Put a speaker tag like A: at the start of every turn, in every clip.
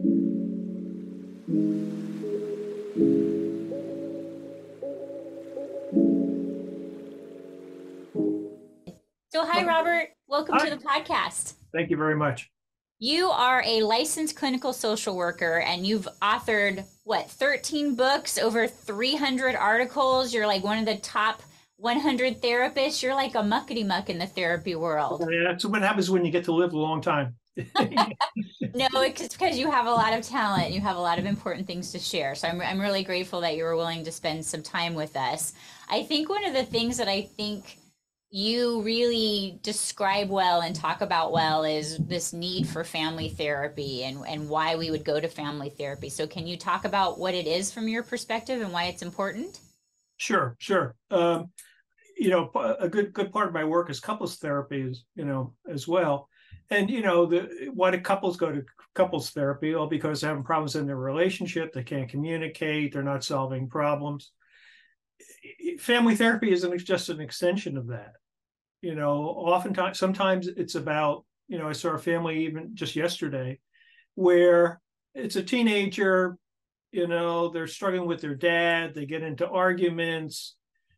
A: So, hi, Robert. Welcome
B: Hi.
A: to the podcast.
B: Thank you very much.
A: You are a licensed clinical social worker and you've authored what, 13 books, over 300 articles. You're like one of the top 100 therapists. You're like a muckety muck in the therapy world.
B: Yeah, That's what happens when you get to live a long time.
A: No, it's because you have a lot of talent. You have a lot of important things to share. So I'm, I'm really grateful that you were willing to spend some time with us. I think one of the things that I think you really describe well and talk about well is this need for family therapy and, and why we would go to family therapy. So can you talk about what it is from your perspective and why it's important?
B: Sure, sure. Um, you know, a good good part of my work is couples therapy, is you know, as well. And you know, the why do couples go to couples therapy? Well, because they're having problems in their relationship, they can't communicate, they're not solving problems. Family therapy is an, just an extension of that. You know, oftentimes, sometimes it's about you know, I saw a family even just yesterday, where it's a teenager you know they're struggling with their dad they get into arguments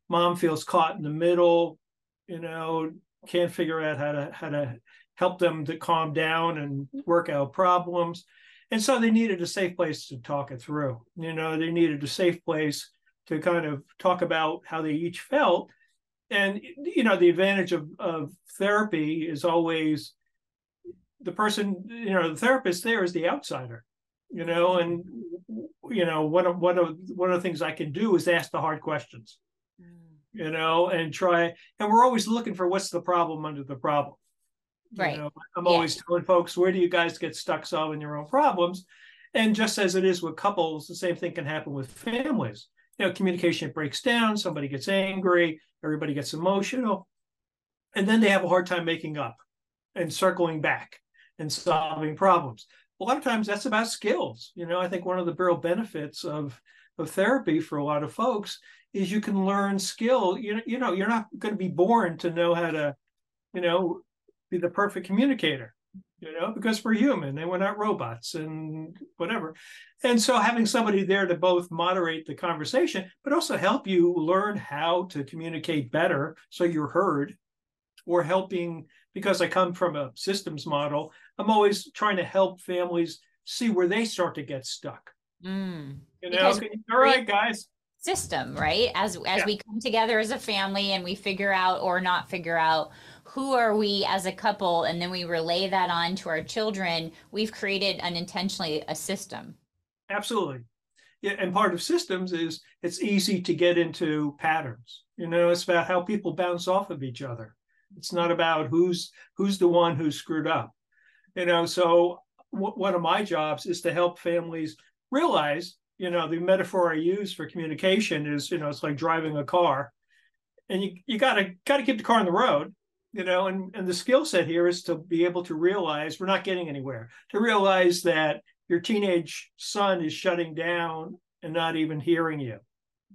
B: mom feels caught in the middle you know can't figure out how to how to help them to calm down and mm-hmm. work out problems. And so they needed a safe place to talk it through. You know they needed a safe place to kind of talk about how they each felt. And you know the advantage of, of therapy is always the person you know the therapist there is the outsider you know and you know one of one of one of the things i can do is ask the hard questions mm. you know and try and we're always looking for what's the problem under the problem You
A: Right.
B: know, i'm
A: Yeah.
B: always telling folks where do you guys get stuck solving your own problems and just as it is with couples the same thing can happen with families you know communication breaks down somebody gets angry everybody gets emotional and then they have a hard time making up and circling back and solving problems a lot of times that's about skills. You know, I think one of the real benefits of of therapy for a lot of folks is you can learn skill. You know, you know, you're not going to be born to know how to, you know, be the perfect communicator. You know, because we're human and we're not robots and whatever. And so having somebody there to both moderate the conversation, but also help you learn how to communicate better so you're heard or helping because I come from a systems model, I'm always trying to help families see where they start to get stuck.
A: Mm.
B: You know,
A: Because
B: all right, guys.
A: system, right? As as
B: Yeah.
A: we come together as a family and we figure out or not figure out who are we as a couple and then we relay that on to our children, we've created unintentionally a system.
B: Absolutely. Yeah, and part of systems is it's easy to get into patterns. You know, it's about how people bounce off of each other. It's not about who's who's the one who screwed up. You know, so w- one of my jobs is to help families realize, you know, the metaphor I use for communication is, you know, it's like driving a car, and you you gotta gotta keep the car on the road. You know, and and the skill set here is to be able to realize we're not getting anywhere. To realize that your teenage son is shutting down and not even hearing you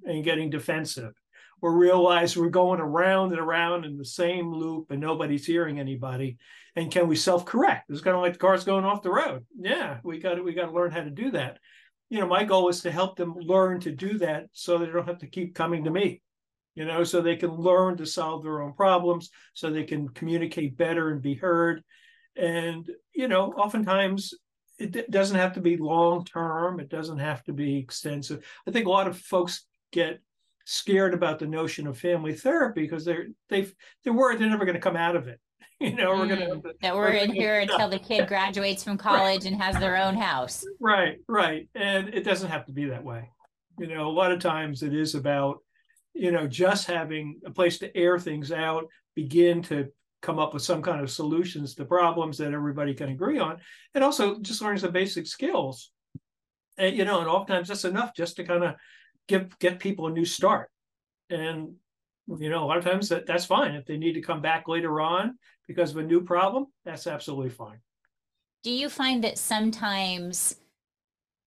B: and getting defensive or realize we're going around and around in the same loop and nobody's hearing anybody and can we self-correct? It's kind of like the car's going off the road. Yeah we got to we got to learn how to do that. You know my goal is to help them learn to do that so they don't have to keep coming to me you know so they can learn to solve their own problems so they can communicate better and be heard. And you know oftentimes it doesn't have to be long term it doesn't have to be extensive. I think a lot of folks get scared about the notion of family therapy because they're they've they're worried they're never going to come out of it. You know we're going
A: Mm,
B: to
A: that we're in here until the kid graduates from college and has their own house.
B: right right. And it doesn't have to be that way. You know a lot of times it is about you know just having a place to air things out begin to come up with some kind of solutions to problems that everybody can agree on and also just learning some basic skills. And you know and oftentimes that's enough just to kind of give get people a new start. And you know a lot of times that, that's fine. If they need to come back later on because of a new problem that's absolutely fine.
A: Do you find that sometimes,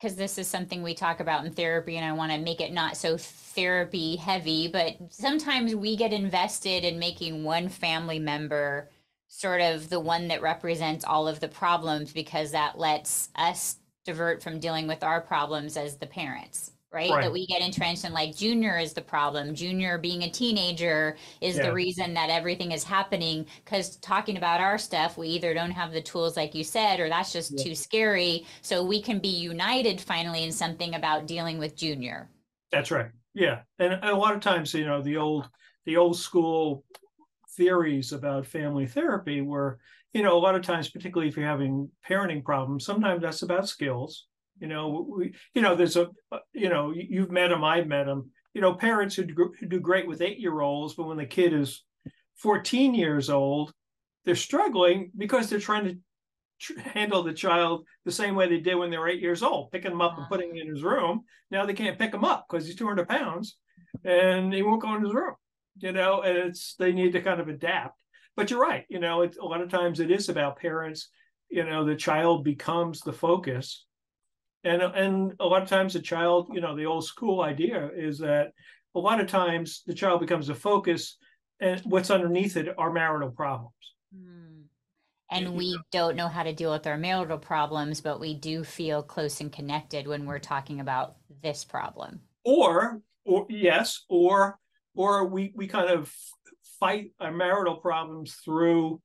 A: because this is something we talk about in therapy, and I want to make it not so therapy heavy, but sometimes we get invested in making one family member sort of the one that represents all of the problems because that lets us divert from dealing with our problems as the parents right?
B: Right.
A: That we get entrenched in like junior is the problem. Junior being a teenager is
B: Yeah.
A: the reason that everything is happening. Because talking about our stuff, we either don't have the tools, like you said, or that's just
B: Yeah.
A: too scary. So we can be united finally in something about dealing with junior.
B: That's right. Yeah, and a lot of times, you know, the old the old school theories about family therapy were, you know, a lot of times, particularly if you're having parenting problems, sometimes that's about skills. You know, we, you know, there's a, you know, you- you've met them, I've met them. You know, parents who do, who do great with eight year olds, but when the kid is 14 years old, they're struggling because they're trying to tr- handle the child the same way they did when they were eight years old, picking him up and
A: Ah.
B: putting him in his room. Now they can't pick him up because he's 200 pounds and he won't go in his room. You know, and it's they need to kind of adapt. But you're right. You know, it's a lot of times it is about parents. You know, the child becomes the focus, and and a lot of times the child. You know, the old school idea is that a lot of times the child becomes a focus, and what's underneath it are marital problems.
A: Hmm. And we don't know how to deal with our marital problems, but we do feel close and connected when we're talking about this problem.
B: or or yes or or we we kind of fight our marital problems through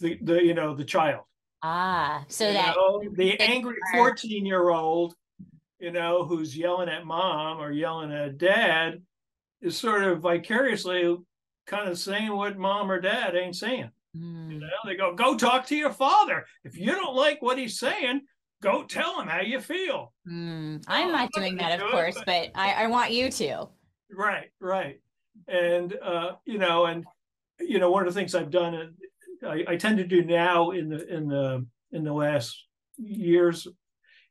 B: the the you know the child
A: Ah, so
B: you
A: that
B: know? the angry 14 year old you know who's yelling at mom or yelling at dad is sort of vicariously kind of saying what mom or dad ain't saying
A: Hmm.
B: you know they go go talk to your father if you don't like what he's saying go tell him how you feel
A: Hmm.
B: Oh,
A: I'm not doing that, of
B: it,
A: course,
B: but-
A: but I, I want you to.
B: Right, right. And uh, you know, and you know, one of the things I've done, I, I tend to do now in the in the in the last years,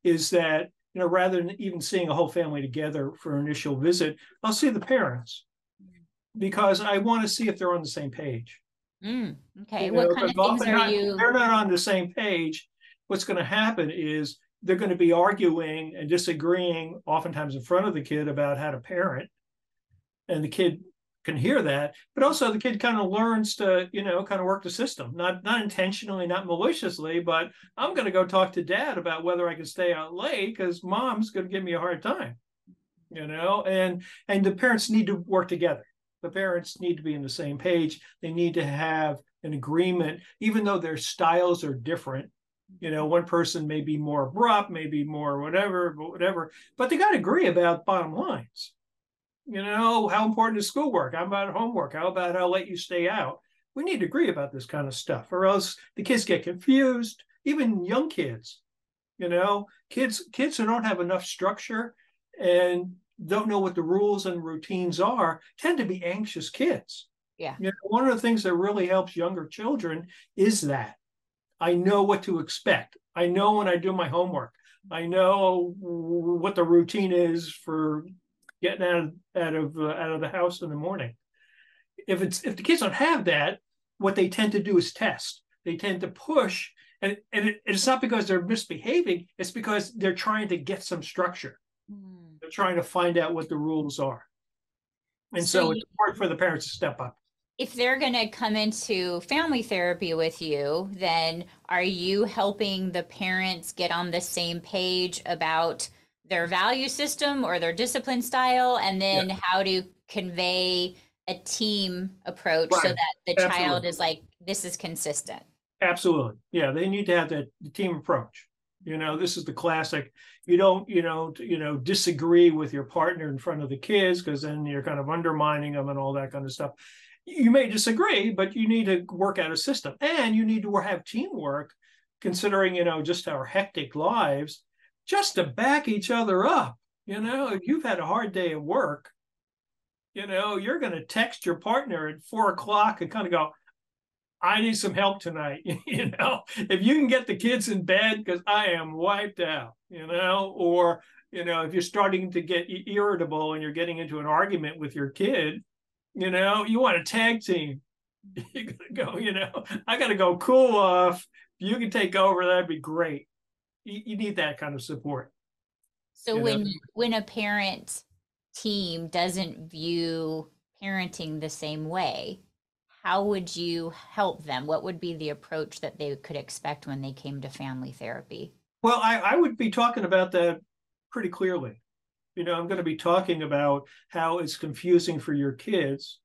B: is that you know, rather than even seeing a whole family together for an initial visit, I'll see the parents because I want to see if they're on the same page.
A: Mm, okay.
B: You
A: what
B: know,
A: kind of things are
B: not-
A: you?
B: They're not on the same page. What's going to happen is they're going to be arguing and disagreeing, oftentimes in front of the kid, about how to parent, and the kid can hear that. But also, the kid kind of learns to, you know, kind of work the system, not not intentionally, not maliciously, but I'm going to go talk to dad about whether I can stay out late because mom's going to give me a hard time, you know, and and the parents need to work together. The parents need to be on the same page. They need to have an agreement even though their styles are different. You know one person may be more abrupt maybe more whatever whatever but they got to agree about bottom lines you know how important is schoolwork how about homework how about how late you stay out we need to agree about this kind of stuff or else the kids get confused even young kids you know kids kids who don't have enough structure and don't know what the rules and routines are tend to be anxious kids.
A: Yeah.
B: You know, one of the things that really helps younger children is that I know what to expect. I know when I do my homework. I know what the routine is for getting out of out of uh, out of the house in the morning. If it's if the kids don't have that, what they tend to do is test. They tend to push, and and it, it's not because they're misbehaving. It's because they're trying to get some structure
A: Hmm.
B: they're trying to find out what the rules are. And so,
A: So
B: it's important for the parents to step up.
A: If they're going to come into family therapy with you, then are you helping the parents get on the same page about their value system or their discipline style, and then how to convey a team approach so that the child
B: Absolutely.
A: is like, this is consistent?
B: Absolutely. Yeah, they need to have that team approach. You know, this is the classic. You don't, you know, you know, disagree with your partner in front of the kids because then you're kind of undermining them and all that kind of stuff. You may disagree, but you need to work out a system, and you need to have teamwork, considering you know just our hectic lives, just to back each other up. You know, if you've had a hard day at work, you know, you're going to text your partner at four o'clock and kind of go, I need some help tonight. you know, if you can get the kids in bed because I am wiped out, you know, or, you know, if you're starting to get irritable and you're getting into an argument with your kid, you know, you want a tag team. You're going to go, you know, I gotta go cool off. If you can take over, that'd be great. You, you need that kind of support.
A: So
B: You know?
A: when when a parent team doesn't view parenting the same way, how would you help them? What would be the approach that they could expect when they came to family therapy?
B: Well, I, I would be talking about that pretty clearly. You know, I'm going to be talking about how it's confusing for your kids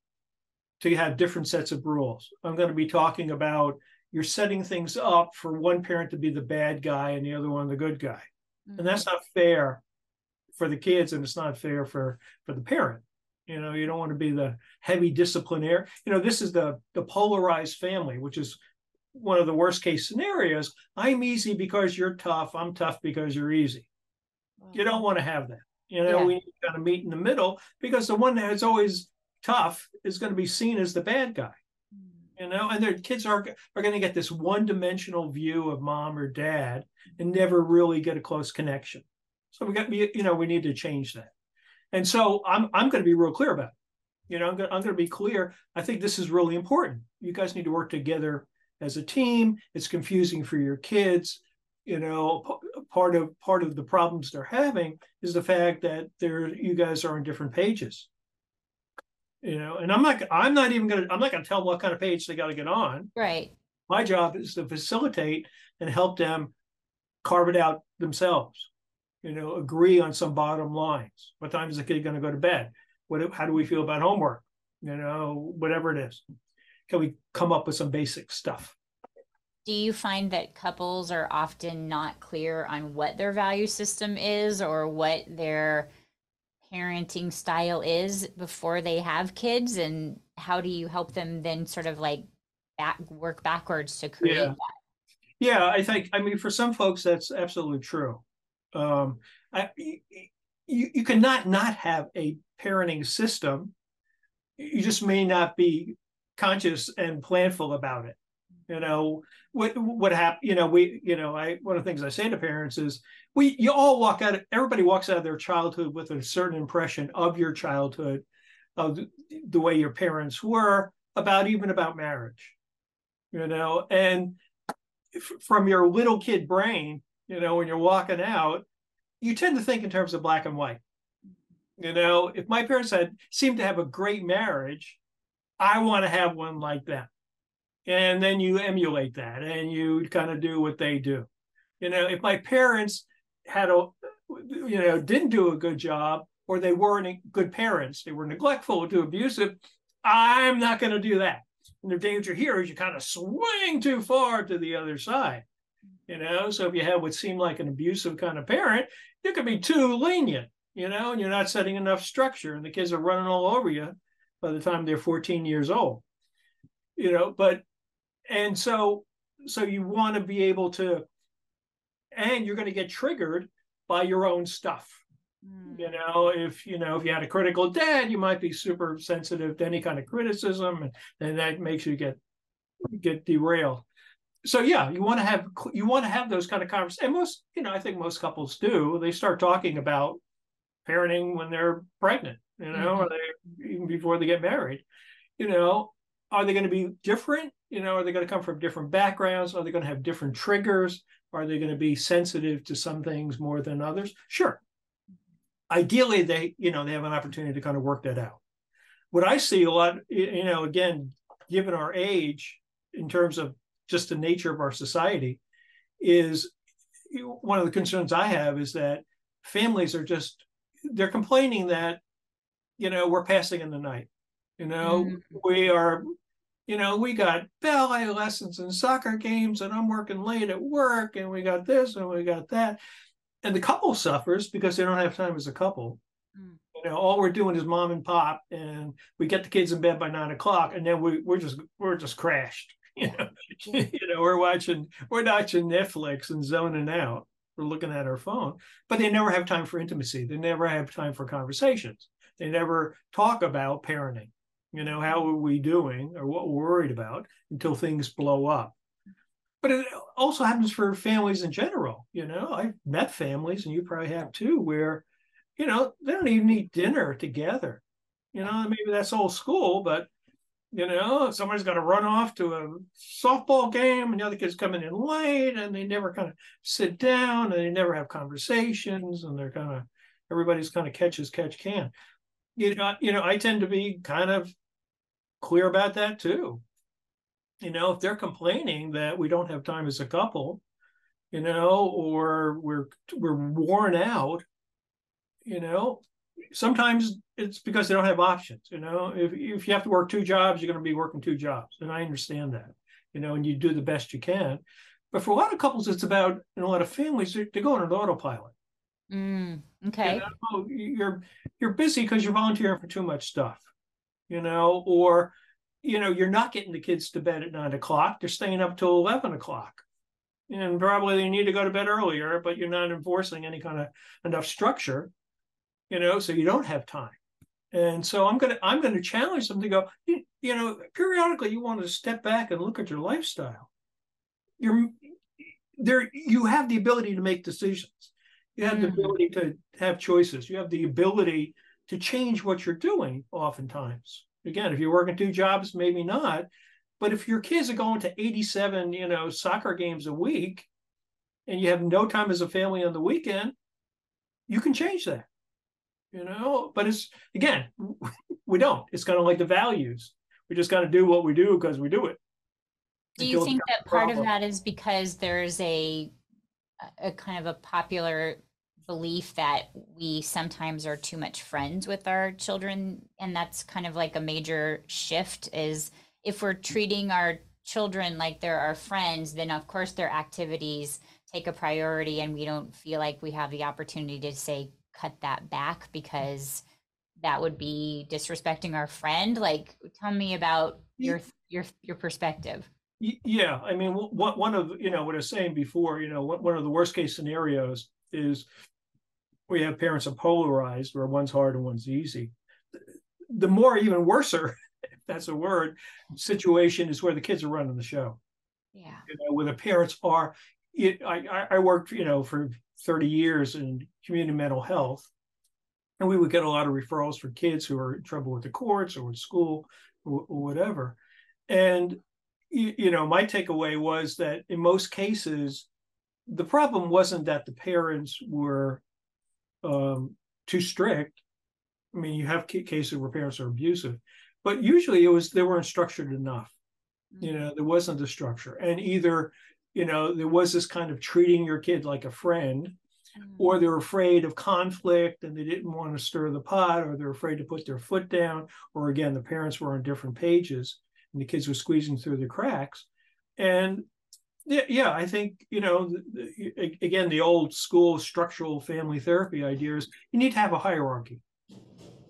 B: to have different sets of rules. I'm going to be talking about you're setting things up for one parent to be the bad guy and the other one the good guy. Mm-hmm. And that's not fair for the kids and it's not fair for for the parent. You know, you don't want to be the heavy disciplinarian. You know, this is the the polarized family, which is one of the worst case scenarios. I'm easy because you're tough. I'm tough because you're easy. You don't want to have that. You know, yeah. we got to meet in the middle because the one that's always tough is going to be seen as the bad guy. You know, and their kids are are going to get this one dimensional view of mom or dad and never really get a close connection. So we got you know we need to change that. And so I'm I'm going to be real clear about it. You know, I'm going, I'm going to be clear. I think this is really important. You guys need to work together as a team. It's confusing for your kids. You know, part of part of the problems they're having is the fact that they're you guys are on different pages. You know, and I'm not I'm not even gonna I'm not gonna tell them what kind of page they got to get on.
A: Right.
B: My job is to facilitate and help them carve it out themselves. You know, agree on some bottom lines. What time is the kid going to go to bed? What how do we feel about homework? You know, whatever it is can we come up with some basic stuff?
A: Do you find that couples are often not clear on what their value system is or what their parenting style is before they have kids? And how do you help them then sort of like back work backwards to create
B: yeah.
A: that?
B: Yeah, I think, I mean, for some folks, that's absolutely true. Um, I, you, you cannot not have a parenting system. You just may not be conscious and planful about it. You know what what happened. You know we you know I one of the things I say to parents is we you all walk out. Everybody walks out of their childhood with a certain impression of your childhood, of the way your parents were, about even about marriage. You know, and from your little kid brain, you know, when you're walking out, you tend to think in terms of black and white. You know, if my parents had seemed to have a great marriage, I want to have one like that. And then you emulate that and you kind of do what they do. You know, if my parents had a, you know, didn't do a good job or they weren't good parents, they were neglectful, or too abusive, I'm not going to do that. And the danger here is you kind of swing too far to the other side. You know, so if you have what seemed like an abusive kind of parent, you could be too lenient, you know, and you're not setting enough structure and the kids are running all over you by the time they're 14 years old you know but and so so you want to be able to and you're going to get triggered by your own stuff mm. you know if you know if you had a critical dad you might be super sensitive to any kind of criticism and then that makes you get get derailed so yeah you want to have you want to have those kind of conversations and most you know i think most couples do they start talking about parenting when they're pregnant you know, mm-hmm. they, even before they get married. You know, are they going to be different? You know, are they going to come from different backgrounds? Are they going to have different triggers? Are they going to be sensitive to some things more than others? Sure. Ideally, they, you know, they have an opportunity to kind of work that out. What I see a lot, you know, again, given our age, in terms of just the nature of our society, is one of the concerns I have is that families are just they're complaining that you know, we're passing in the night. You know, mm-hmm. we are, you know, we got ballet lessons and soccer games, and I'm working late at work, and we got this and we got that. And the couple suffers because they don't have time as a couple. Mm. You know, all we're doing is mom and pop, and we get the kids in bed by nine o'clock, and then we we're just we're just crashed. You know, you know, we're watching we're watching Netflix and zoning out. We're looking at our phone, but they never have time for intimacy. They never have time for conversations. They never talk about parenting. You know, how are we doing or what we're worried about until things blow up. But it also happens for families in general. You know, I've met families, and you probably have too, where, you know, they don't even eat dinner together. You know, maybe that's old school, but you know, somebody's got to run off to a softball game and the other kid's coming in late and they never kind of sit down and they never have conversations and they're kind of everybody's kind of catch as catch can you know, you know, I tend to be kind of clear about that too. You know, if they're complaining that we don't have time as a couple, you know, or we're we're worn out, you know. Sometimes it's because they don't have options, you know. If if you have to work two jobs, you're going to be working two jobs, and I understand that, you know, and you do the best you can. But for a lot of couples, it's about in a lot of families they go on an autopilot.
A: Mm, okay.
B: You know, you're you're busy because you're volunteering for too much stuff, you know, or you know you're not getting the kids to bed at nine o'clock; they're staying up till eleven o'clock, and probably they need to go to bed earlier, but you're not enforcing any kind of enough structure, you know, so you don't have time. And so I'm gonna I'm gonna challenge them to go, you, you know, periodically you want to step back and look at your lifestyle. You're there you have the ability to make decisions you have mm. the ability to have choices you have the ability to change what you're doing oftentimes. Again if you're working two jobs maybe not but if your kids are going to 87 you know soccer games a week and you have no time as a family on the weekend you can change that you know? But it's again we don't. It's kind of like the values. We just got to do what we do because we do it.
A: Do you think that part of that is because there's a a kind of a popular belief that we sometimes are too much friends with our children and that's kind of like a major shift is if we're treating our children like they're our friends then of course their activities take a priority and we don't feel like we have the opportunity to say cut that back because that would be disrespecting our friend. Like tell me about your your your perspective.
B: Yeah, I mean, what one of you know what I was saying before, you know, one of the worst case scenarios is we have parents are polarized, where one's hard and one's easy. The more even worser, if that's a word, situation is where the kids are running the show.
A: Yeah,
B: you know, where the parents are. It, I I worked you know for thirty years in community mental health, and we would get a lot of referrals for kids who are in trouble with the courts or with school or, or whatever, and you, you know, my takeaway was that in most cases, the problem wasn't that the parents were um, too strict. I mean, you have cases where parents are abusive, but usually it was they weren't structured enough. Mm-hmm. You know, there wasn't the structure, and either you know there was this kind of treating your kid like a friend, mm-hmm. or they're afraid of conflict and they didn't want to stir the pot, or they're afraid to put their foot down, or again the parents were on different pages and the kids were squeezing through the cracks. And yeah, yeah, I think you know, the, the, again, the old school structural family therapy idea is you need to have a hierarchy.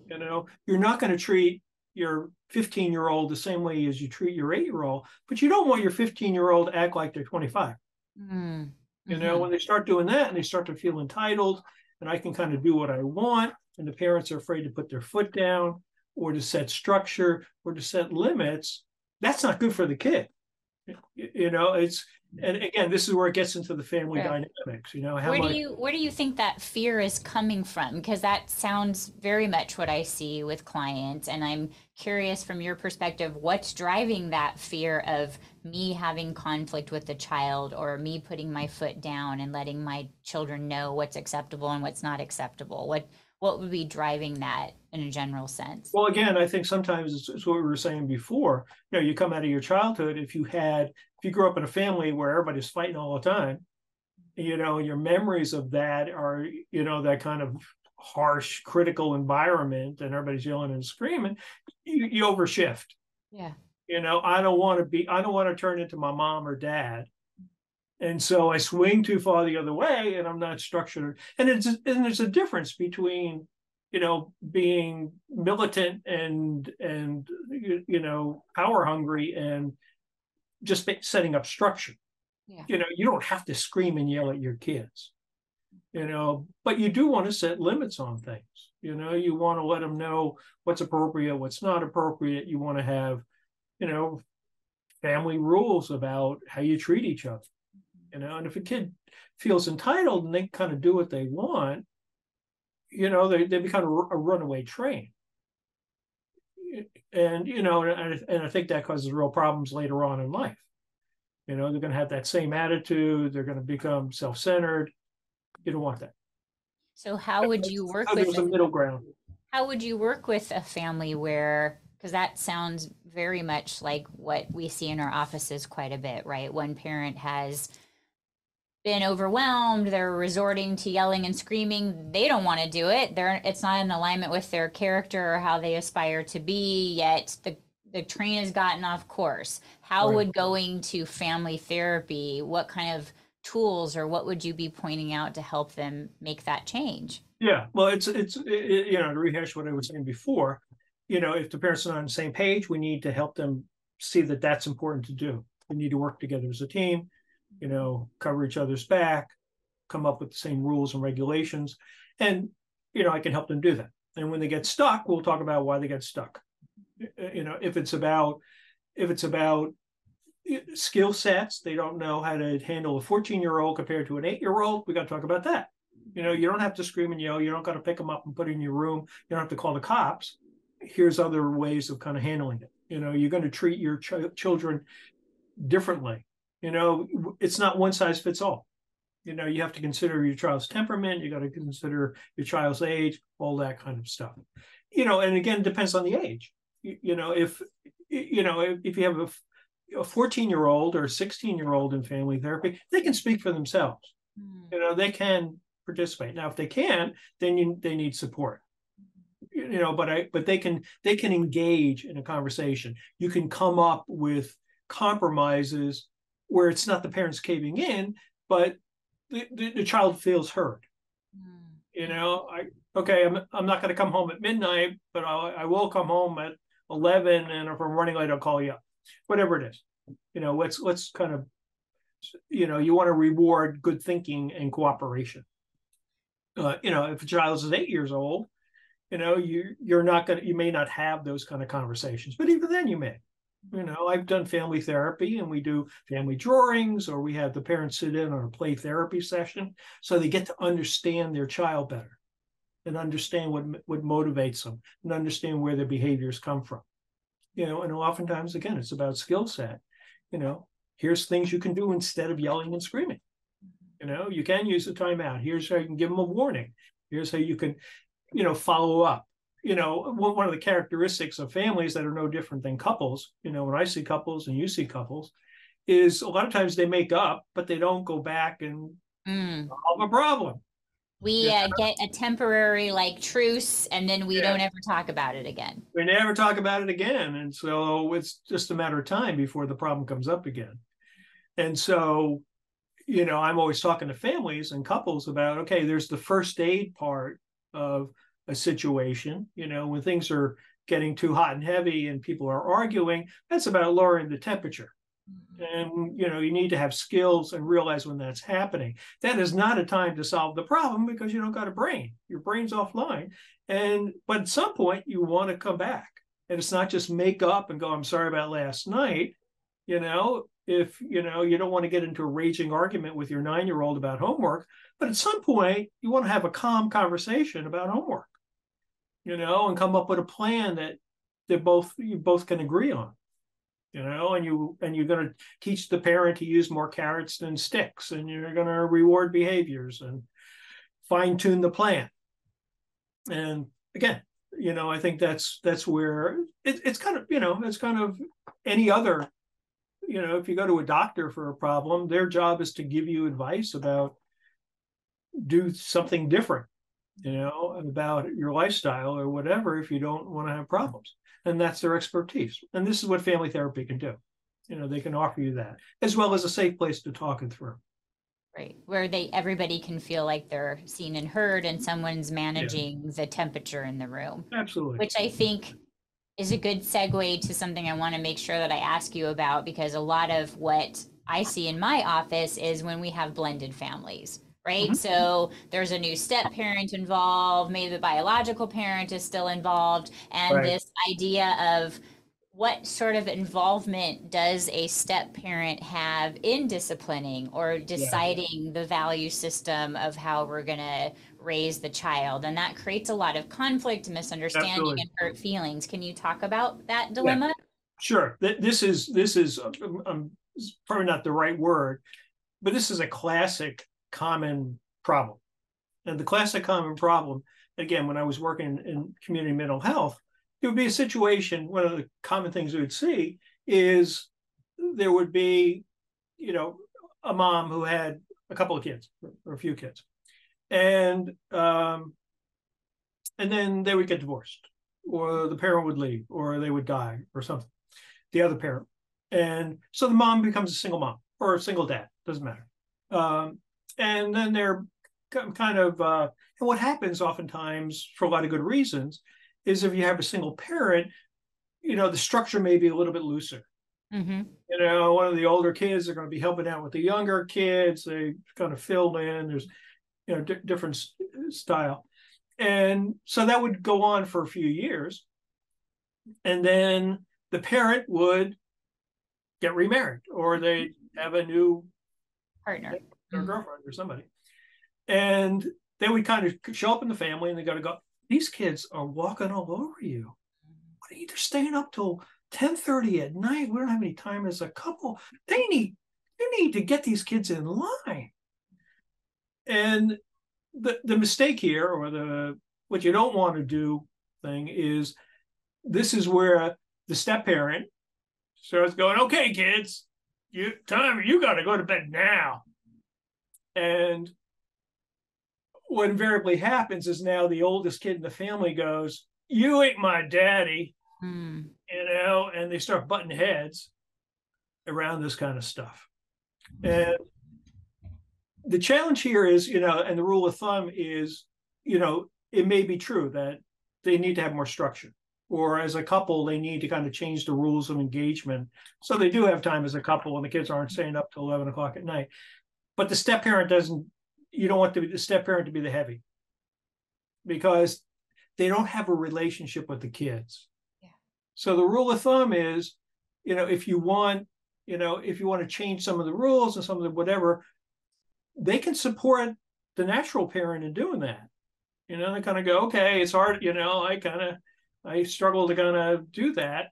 B: You know, you're not going to treat your 15 year old the same way as you treat your eight year old, but you don't want your 15 year old to act like they're 25. Mm-hmm. You know, when they start doing that and they start to feel entitled, and I can kind of do what I want, and the parents are afraid to put their foot down or to set structure or to set limits, that's not good for the kid you know it's and again this is where it gets into the family yeah. dynamics you know
A: where do you where do you think that fear is coming from because that sounds very much what i see with clients and i'm curious from your perspective what's driving that fear of me having conflict with the child or me putting my foot down and letting my children know what's acceptable and what's not acceptable what what would be driving that in a general sense?
B: Well, again, I think sometimes it's, it's, what we were saying before. You know, you come out of your childhood, if you had, if you grew up in a family where everybody's fighting all the time, you know, your memories of that are, you know, that kind of harsh, critical environment and everybody's yelling and screaming, you, you overshift.
A: Yeah.
B: You know, I don't want to be, I don't want to turn into my mom or dad and so I swing too far the other way, and I'm not structured. And it's and there's a difference between, you know, being militant and and you know power hungry and just setting up structure. Yeah. You know, you don't have to scream and yell at your kids. You know, but you do want to set limits on things. You know, you want to let them know what's appropriate, what's not appropriate. You want to have, you know, family rules about how you treat each other you know and if a kid feels entitled and they kind of do what they want you know they, they become a, runaway train. And you know and, and i think that causes real problems later on in life. You know they're going to have that same attitude they're going to become self-centered. You don't want that.
A: So how would you work
B: so
A: with
B: a middle ground.
A: how would you work with a family where because that sounds very much like what we see in our offices quite a bit right? One parent has been overwhelmed they're resorting to yelling and screaming they don't want to do it. They're it's not in alignment with their character or how they aspire to be yet the the train has gotten off course. How right. would going to family therapy what kind of tools or what would you be pointing out to help them make that change?
B: Yeah well it's it's it, you know to rehash what i was saying before you know if the parents are on the same page we need to help them see that that's important to do. We need to work together as a team you know, cover each other's back, come up with the same rules and regulations. And, you know, I can help them do that. And when they get stuck, we'll talk about why they get stuck. Uh, you know, if it's about, if it's about eh, skill sets, they don't know how to handle a 14 year old compared to an eight year old, we got to talk about that. You know, you don't have to scream and yell. You don't got to pick them up and put in your room. You don't have to call the cops. Here's other ways of kind of handling it. You know, you're going to treat your ch- children differently you know, it's not one size fits all. You know, you have to consider your child's temperament, you got to consider your child's age, all that kind of stuff. You know, and again, it depends on the age. You, you know, if you know, if, if you have a, a 14 year old or a 16 year old in family therapy, they can speak for themselves. Mm. You know, they can participate. Now, if they can't, then you, they need support you know but i but they can they can engage in a conversation you can come up with compromises where it's not the parents caving in, but the, the, the child feels heard. Mm. You know, I okay, I'm I'm not going to come home at midnight, but I'll, I will come home at eleven, and if I'm running late, I'll call you up. Whatever it is, you know, let's let's kind of, you know, you want to reward good thinking and cooperation. Uh, you know, if a child is eight years old, you know, you you're not gonna, you may not have those kind of conversations, but even then, you may you mm-hmm. know i've done family therapy and we do family drawings or we have the parents sit in on a play therapy session so they get to understand their child better and understand what what motivates them and understand where their behaviors come from. You know and oftentimes again it's about skill set. You know here's things you can do instead of yelling and screaming. Mm-hmm. You know you can use a timeout. Here's how you can give them a warning. Here's how you can you know follow up you know, one of the characteristics of families that are no different than couples, you know, when I see couples and you see couples, is a lot of times they make up, but they don't go back and mm. solve a problem.
A: We uh, get a temporary like truce, and then we yeah. don't ever talk about it again.
B: We never talk about it again, and so it's just a matter of time before the problem comes up again. And so, you know, I'm always talking to families and couples about okay, there's the first aid part of a situation. You know, when things are getting too hot and heavy and people are arguing, that's about lowering the temperature. Mm-hmm. And you know, you need to have skills and realize when that's happening. That is not a time to solve the problem because you don't got a brain. Your brain's offline. And but at some point you want to come back. And it's not just make up and go, I'm sorry about last night. You know, if you know you don't want to get into a raging argument with your nine-year-old about homework, but at some point you want to have a calm conversation about homework you know, and come up with a plan that that both you both can agree on. You know, and you and you're going to teach the parent to use more carrots than sticks, and you're going to reward behaviors and fine tune the plan. And again, you know, I think that's that's where it, it's kind of you know it's kind of any other. You know, if you go to a doctor for a problem, their job is to give you advice about do something different you know, about your lifestyle or whatever if you don't want to have problems. And that's their expertise. And this is what family therapy can do. You know, they can offer you that as well as a safe place to talk it through.
A: Right. Where they everybody can feel like they're seen and heard and someone's managing yeah. the temperature in the room.
B: Absolutely.
A: Which I think is a good segue to something I want to make sure that I ask you about because a lot of what I see in my office is when we have blended families right? Mm-hmm. So there's a new step parent involved, maybe the biological parent is still involved, and right. this idea of what sort of involvement does a step parent have in disciplining or deciding yeah. the value system of how we're going to raise the child and that creates a lot of conflict misunderstanding Absolutely. and hurt feelings can you talk about that dilemma yeah.
B: sure this is this is um, um, probably not the right word but this is a classic common problem. And the classic common problem, again, when I was working in community mental health, it would be a situation, one of the common things we would see is there would be, you know, a mom who had a couple of kids or a few kids, and um, and then they would get divorced, or the parent would leave, or they would die, or something. The other parent, and so the mom becomes a single mom or a single dad, doesn't matter. Um, and then they're kind of uh, and what happens oftentimes for a lot of good reasons is if you have a single parent you know the structure may be a little bit looser. Mm-hmm. you know one of the older kids are going to be helping out with the younger kids they kind of fill in there's you know d- different style. And so that would go on for a few years and then the parent would get remarried or they have a new
A: partner
B: or mm-hmm. girlfriend or somebody. And they would kind of show up in the family and they got to go these kids are walking all over you. What are you they're staying up till 10 30 at night. We don't have any time as a couple. They need you need to get these kids in line. And the the mistake here or the what you don't want to do thing is this is where the step parent starts going okay kids you time you got to go to bed now and what invariably happens is now the oldest kid in the family goes, "You ain't my daddy," mm. you know, and they start butting heads around this kind of stuff. And the challenge here is, you know, and the rule of thumb is, you know, it may be true that they need to have more structure, or as a couple, they need to kind of change the rules of engagement so they do have time as a couple, and the kids aren't staying up till eleven o'clock at night. But the step parent doesn't you don't want the, the step parent to be the heavy because they don't have a relationship with the kids. Yeah. So the rule of thumb is, you know, if you want, you know, if you want to change some of the rules and some of the whatever, they can support the natural parent in doing that. You know, they kind of go, okay, it's hard, you know, I kind of I struggle to kind of do that.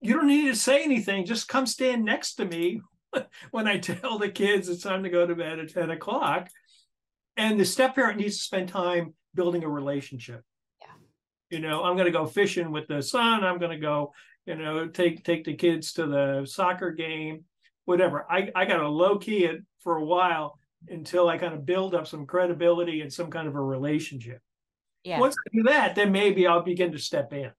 B: You don't need to say anything, just come stand next to me when I tell the kids it's time to go to bed at 10 o'clock. And the step parent needs to spend time building a relationship. Yeah. You know i'm going to go fishing with the son i'm going to go you know take take the kids to the soccer game whatever. I i got to low key it for a while until i kind of build up some credibility and some kind of a relationship. Yeah. Once i do that then maybe i'll begin to step in.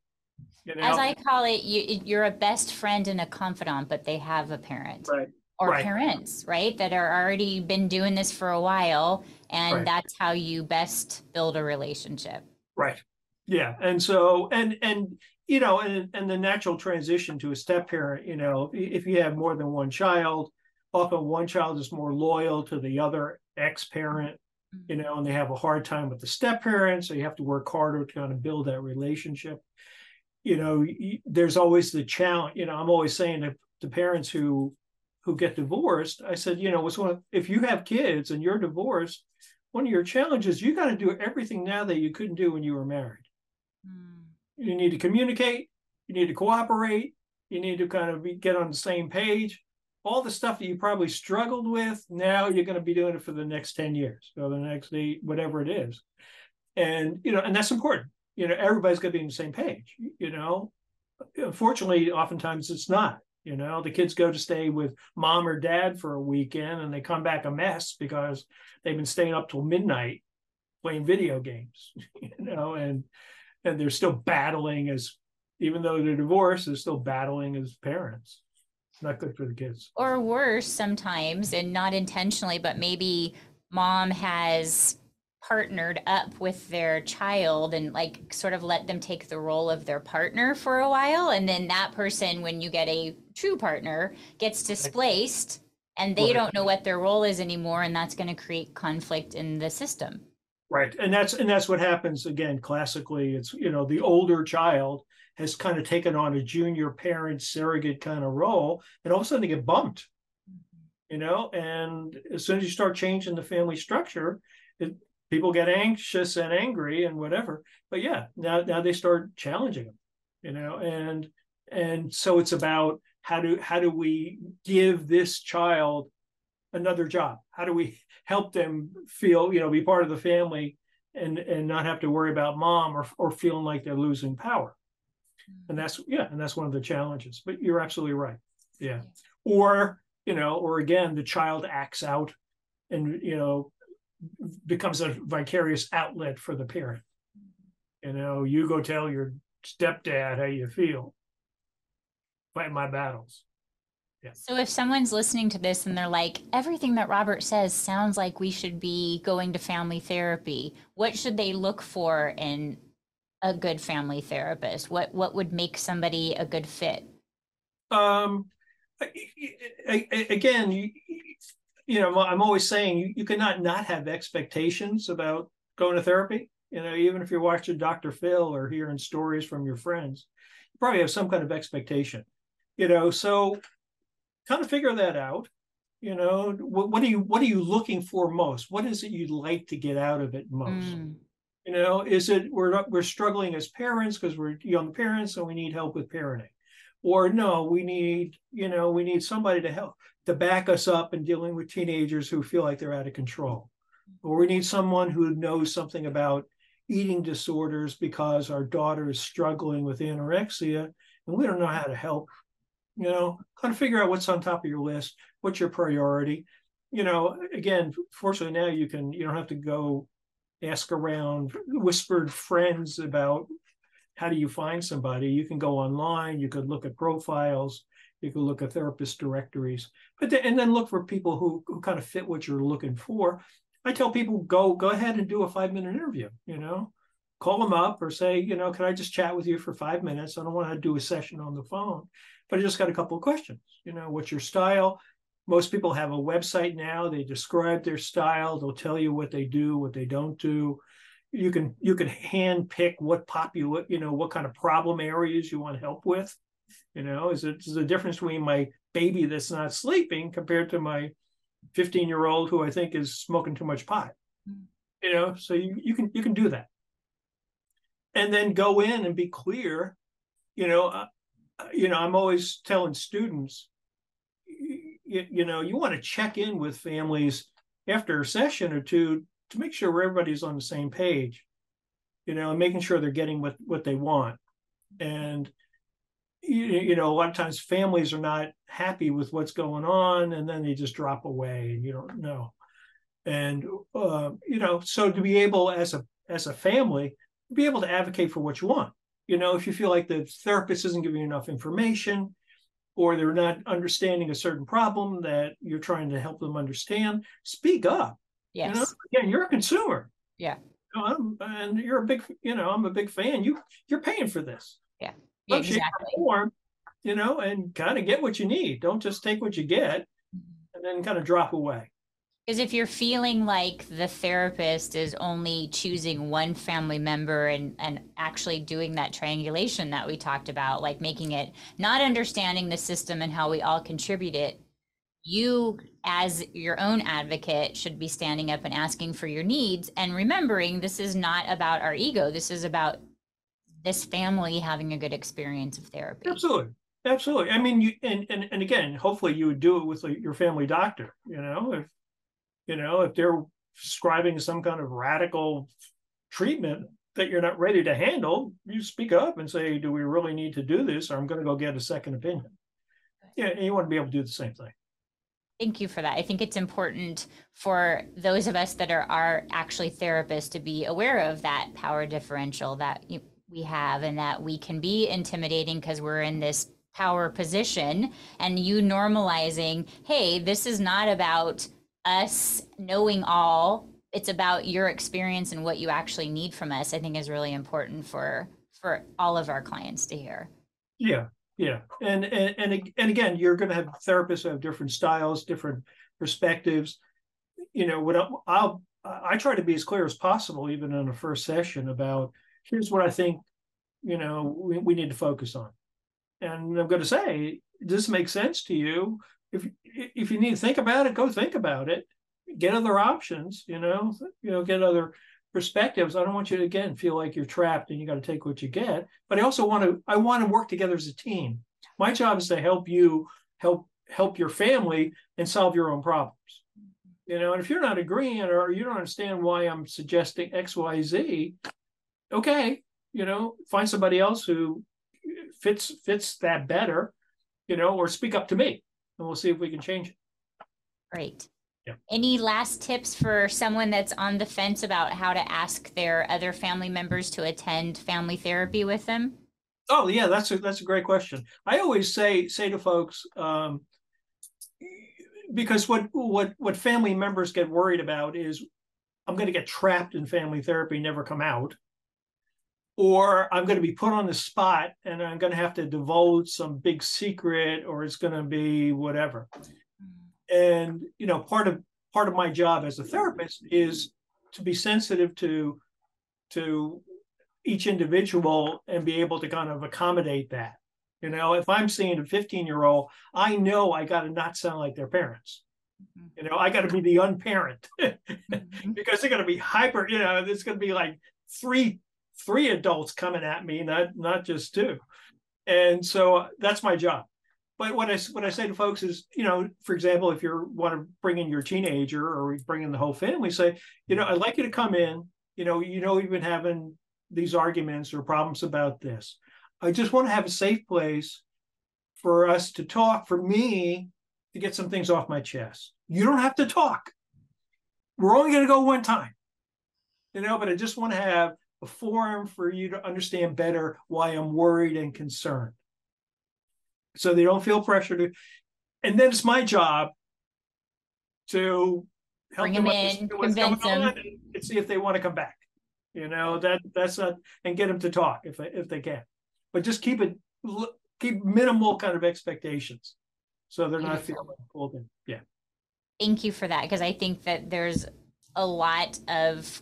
A: You know? as i call it you, you're a best friend and a confidant but they have a parent.
B: Right
A: or
B: right.
A: parents, right? That are already been doing this for a while. And right. that's how you best build a relationship.
B: Right. Yeah. And so, and, and, you know, and, and the natural transition to a step parent, you know, if you have more than one child, often one child is more loyal to the other ex parent, you mm-hmm. know, and they have a hard time with the step parent. So you have to work harder to kind of build that relationship. You know, there's always the challenge, you know, I'm always saying to, to parents who who get divorced, I said, you know, what's one of, if you have kids and you're divorced, one of your challenges, you got to do everything now that you couldn't do when you were married. Mm. You need to communicate, you need to cooperate, you need to kind of be, get on the same page. All the stuff that you probably struggled with, now you're going to be doing it for the next 10 years or the next eight, whatever it is. And, you know, and that's important. You know, everybody's got to be on the same page, you know. Unfortunately, oftentimes it's not you know, the kids go to stay with mom or dad for a weekend and they come back a mess because they've been staying up till midnight playing video games, you know, and and they're still battling as even though they're divorced, they're still battling as parents. It's not good for the kids.
A: Or worse sometimes, and not intentionally, but maybe mom has partnered up with their child and like sort of let them take the role of their partner for a while and then that person when you get a true partner gets displaced and they don't know what their role is anymore and that's going to create conflict in the system.
B: Right and that's and that's what happens again classically. It's you know the older child has kind of taken on a junior parent surrogate kind of role and all of a sudden they get bumped. Mm-hmm. you know and as soon as you start changing the family structure it, people get anxious and angry and whatever but yeah now now they start challenging them you know and and so it's about how do how do we give this child another job? How do we help them feel you know be part of the family and and not have to worry about mom or or feeling like they're losing power? And mm-hmm. that's yeah and that's one of the challenges but you're absolutely right. Yeah. Or you know or again the child acts out and you know becomes a vicarious outlet for the parent. Mm-hmm. You know, you go tell your stepdad how you feel. Fight my battles.
A: Yeah. So if someone's listening to this and they're like, everything that Robert says sounds like we should be going to family therapy, what should they look for in a good family therapist? What what would make somebody a good fit?
B: Um, again, you, you know, I'm always saying you, you cannot not have expectations about going to therapy. You know, even if you're watching Dr. Phil or hearing stories from your friends, you probably have some kind of expectation. You know, so kind of figure that out. You know, what, what are you what are you looking for most? What is it you'd like to get out of it most? Mm. You know, is it we're we're struggling as parents because we're young parents and we need help with parenting, or no, we need you know we need somebody to help to back us up in dealing with teenagers who feel like they're out of control, or we need someone who knows something about eating disorders because our daughter is struggling with anorexia and we don't know how to help you know kind of figure out what's on top of your list what's your priority. You know again fortunately now you can you don't have to go ask around whispered friends about how do you find somebody. You can go online you could look at profiles you could look at therapist directories but then, and then look for people who, who kind of fit what you're looking for. I tell people go go ahead and do a five minute interview. You know, call them up or say, you know, can I just chat with you for five minutes? I don't want to do a session on the phone, but I just got a couple of questions. You know, what's your style? Most people have a website now. They describe their style. They'll tell you what they do, what they don't do. You can you can hand pick what popular, you know, what kind of problem areas you want help with. You know, is it is the difference between my baby that's not sleeping compared to my 15 year old who I think is smoking too much pot. Mm. You know, so you, you can you can do that. And then go in and be clear. You know, uh, uh you know, I'm always telling students, you, you know, you want to check in with families after a session or two to make sure everybody's on the same page. You know, and making sure they're getting what what they want. And you, you know, a lot of times families are not happy with what's going on, and then they just drop away, and you don't know. And uh, you know, so to be able as a as a family, be able to advocate for what you want. You know, if you feel like the therapist isn't giving you enough information, or they're not understanding a certain problem that you're trying to help them understand, speak up.
A: Yes.
B: You know, again, you're a consumer.
A: Yeah.
B: You know, and you're a big, you know, I'm a big fan. You you're paying for this.
A: Yeah yeah, exactly.
B: form, you know, and kind of get what you need. Don't just take what you get mm-hmm. and then kind of drop away.
A: Because if you're feeling like the therapist is only choosing one family member and, and actually doing that triangulation that we talked about, like making it not understanding the system and how we all contribute it, you as your own advocate should be standing up and asking for your needs and remembering this is not about our ego. This is about this family having a good experience of therapy.
B: Absolutely. Absolutely. I mean, you and, and and again, hopefully you would do it with your family doctor. You know, if you know if they're prescribing some kind of radical treatment that you're not ready to handle, you speak up and say, "Do we really need to do this?" Or I'm going to go get a second opinion. Yeah, and you want to be able to do the same thing.
A: Thank you for that. I think it's important for those of us that are are actually therapists to be aware of that power differential that you we have and that we can be intimidating because we're in this power position and you normalizing hey this is not about us knowing all it's about your experience and what you actually need from us i think is really important for for all of our clients to hear
B: yeah yeah and and and, and again you're going to have therapists who have different styles different perspectives you know what I'll, I'll i try to be as clear as possible even in a first session about here's what I think, you know, we, we need to focus on. And I'm going to say, does this make sense to you? If if you need to think about it, go think about it. Get other options, you know, you know, get other perspectives. I don't want you to again feel like you're trapped and you got to take what you get. But I also want to I want to work together as a team. My job is to help you help help your family and solve your own problems. You know, and if you're not agreeing or you don't understand why I'm suggesting X, Y, Z, okay, you know, find somebody else who fits fits that better, you know, or speak up to me, and we'll see if we can change it.
A: Great.
B: Yeah.
A: Any last tips for someone that's on the fence about how to ask their other family members to attend family therapy with them?
B: Oh yeah, that's a that's a great question. I always say say to folks, um, because what what what family members get worried about is I'm going to get trapped in family therapy, never come out, or I'm going to be put on the spot and I'm going to have to divulge some big secret, or it's going to be whatever. And you know, part of part of my job as a therapist is to be sensitive to to each individual and be able to kind of accommodate that. You know, if I'm seeing a 15 year old, I know I got to not sound like their parents. Mm-hmm. You know, I got to be the unparent mm-hmm. because they're going to be hyper. You know, it's going to be like three three adults coming at me, not not just two. And so uh, that's my job. But what I what I say to folks is, you know, for example, if you want to bring in your teenager or bring in the whole family, say, you know, I'd like you to come in. You know, you know, you've been having these arguments or problems about this. I just want to have a safe place for us to talk, for me to get some things off my chest. You don't have to talk. We're only going to go one time, you know, but I just want to have a forum for you to understand better why I'm worried and concerned. So they don't feel pressure to, and then it's my job to help
A: Bring them, in, convince them,
B: and see if they want to come back. You know that that's not and get them to talk if if they can, but just keep it keep minimal kind of expectations, so they're not feeling pulled in. Yeah.
A: Thank you for that because I think that there's a lot of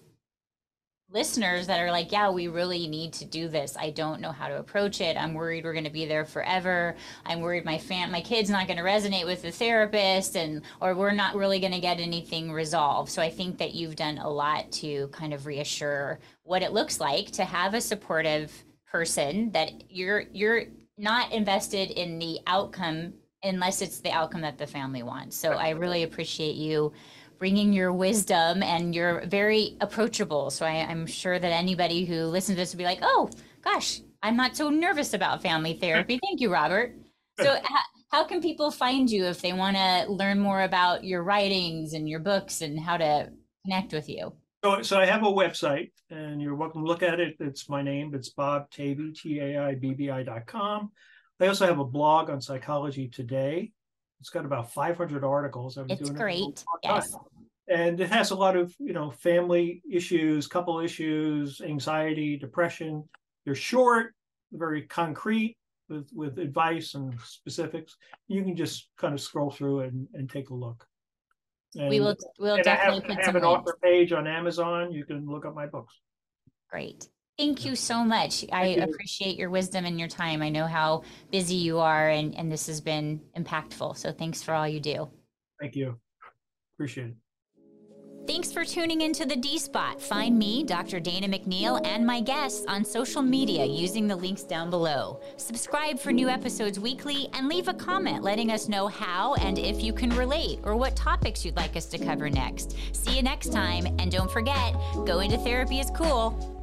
A: listeners that are like, yeah, we really need to do this. I don't know how to approach it. I'm worried we're going to be there forever. I'm worried my fam my kid's not going to resonate with the therapist and or we're not really going to get anything resolved. So I think that you've done a lot to kind of reassure what it looks like to have a supportive person that you're you're not invested in the outcome unless it's the outcome that the family wants. So I really appreciate you bringing your wisdom and you're very approachable. So I, am sure that anybody who listens to this will be like, oh, gosh, I'm not so nervous about family therapy. Thank you, Robert. So, how, how can people find you if they want to learn more about your writings and your books and how to connect with you?
B: So, so I have a website and you're welcome to look at it. It's my name. It's Bob Taibbi, T A I B B I dot com. I also have a blog on Psychology Today. It's got about 500 articles.
A: I've been it's doing great. It yes.
B: And it has a lot of, you know, family issues, couple issues, anxiety, depression. They're short, very concrete with, with advice and specifics. You can just kind of scroll through and, and take a look.
A: And, we will we'll definitely
B: I have, I have an links. author page on Amazon. You can look up my books.
A: Great. Thank you so much. Thank I you. appreciate your wisdom and your time. I know how busy you are, and, and this has been impactful. So thanks for all you do.
B: Thank you. Appreciate it.
A: Thanks for tuning into the D Spot. Find me, Dr. Dana McNeil, and my guests on social media using the links down below. Subscribe for new episodes weekly and leave a comment letting us know how and if you can relate or what topics you'd like us to cover next. See you next time, and don't forget go into therapy is cool.